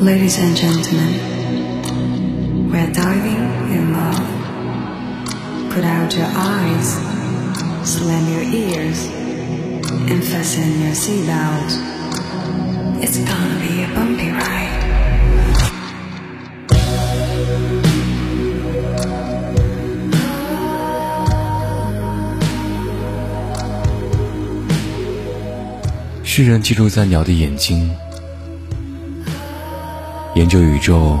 Ladies and gentlemen, we're diving in love. Put out your eyes, slam your ears, and fasten your seatbelt. It's gonna be a bumpy ride. 诗人寄住在鸟的眼睛， 研究宇宙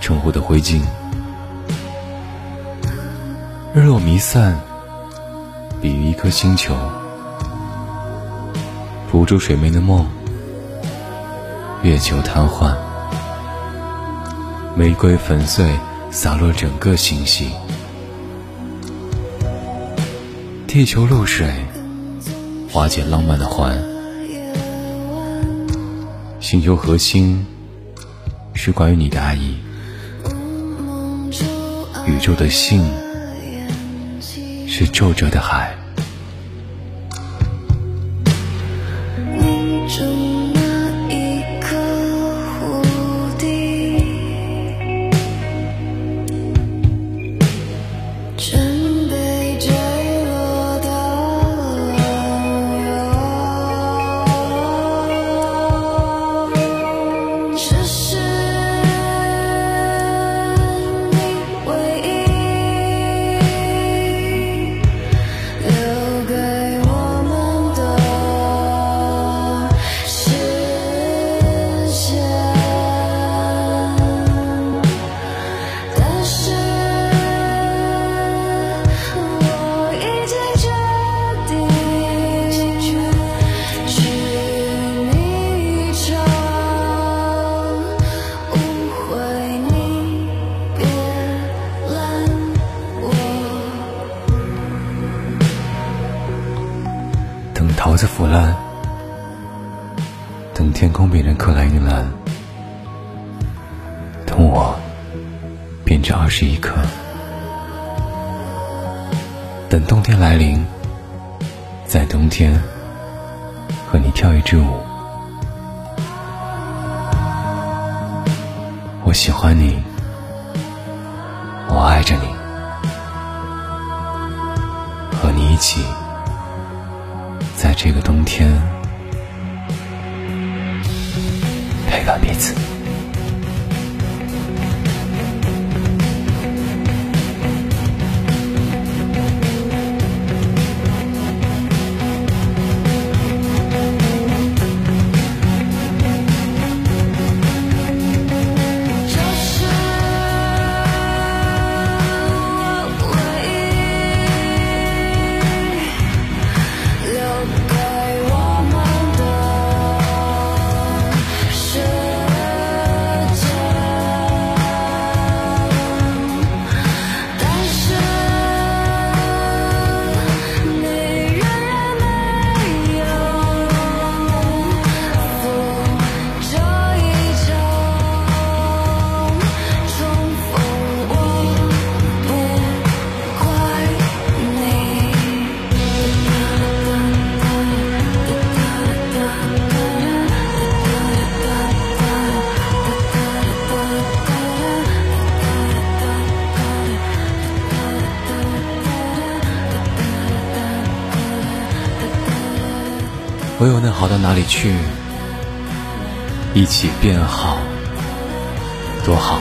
称呼的灰烬。日落弥散，比喻一颗星球，浮出水面的梦，月球瘫痪，玫瑰粉碎，洒落整个星系，地球露水，化解浪漫的环。星球核心是关于你的爱意，宇宙的性是皱褶的海。你正那一颗蝴蝶，准备坠落的浪涌，这是桃子腐烂，等天空变成克莱因蓝，等我变成二十一颗，等冬天来临，在冬天和你跳一支舞。我喜欢你，我爱着你，和你一起。在这个冬天陪伴彼此。我又能好到哪里去？一起变好，多好！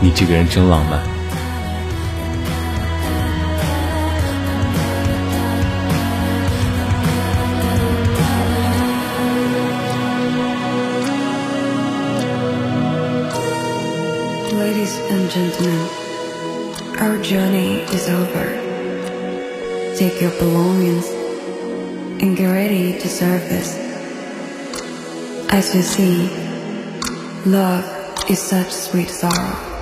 你这个人真浪漫。Ladies and gentlemen, our journey is over. Take your belongings and get ready to surface. As you see, love is such sweet sorrow.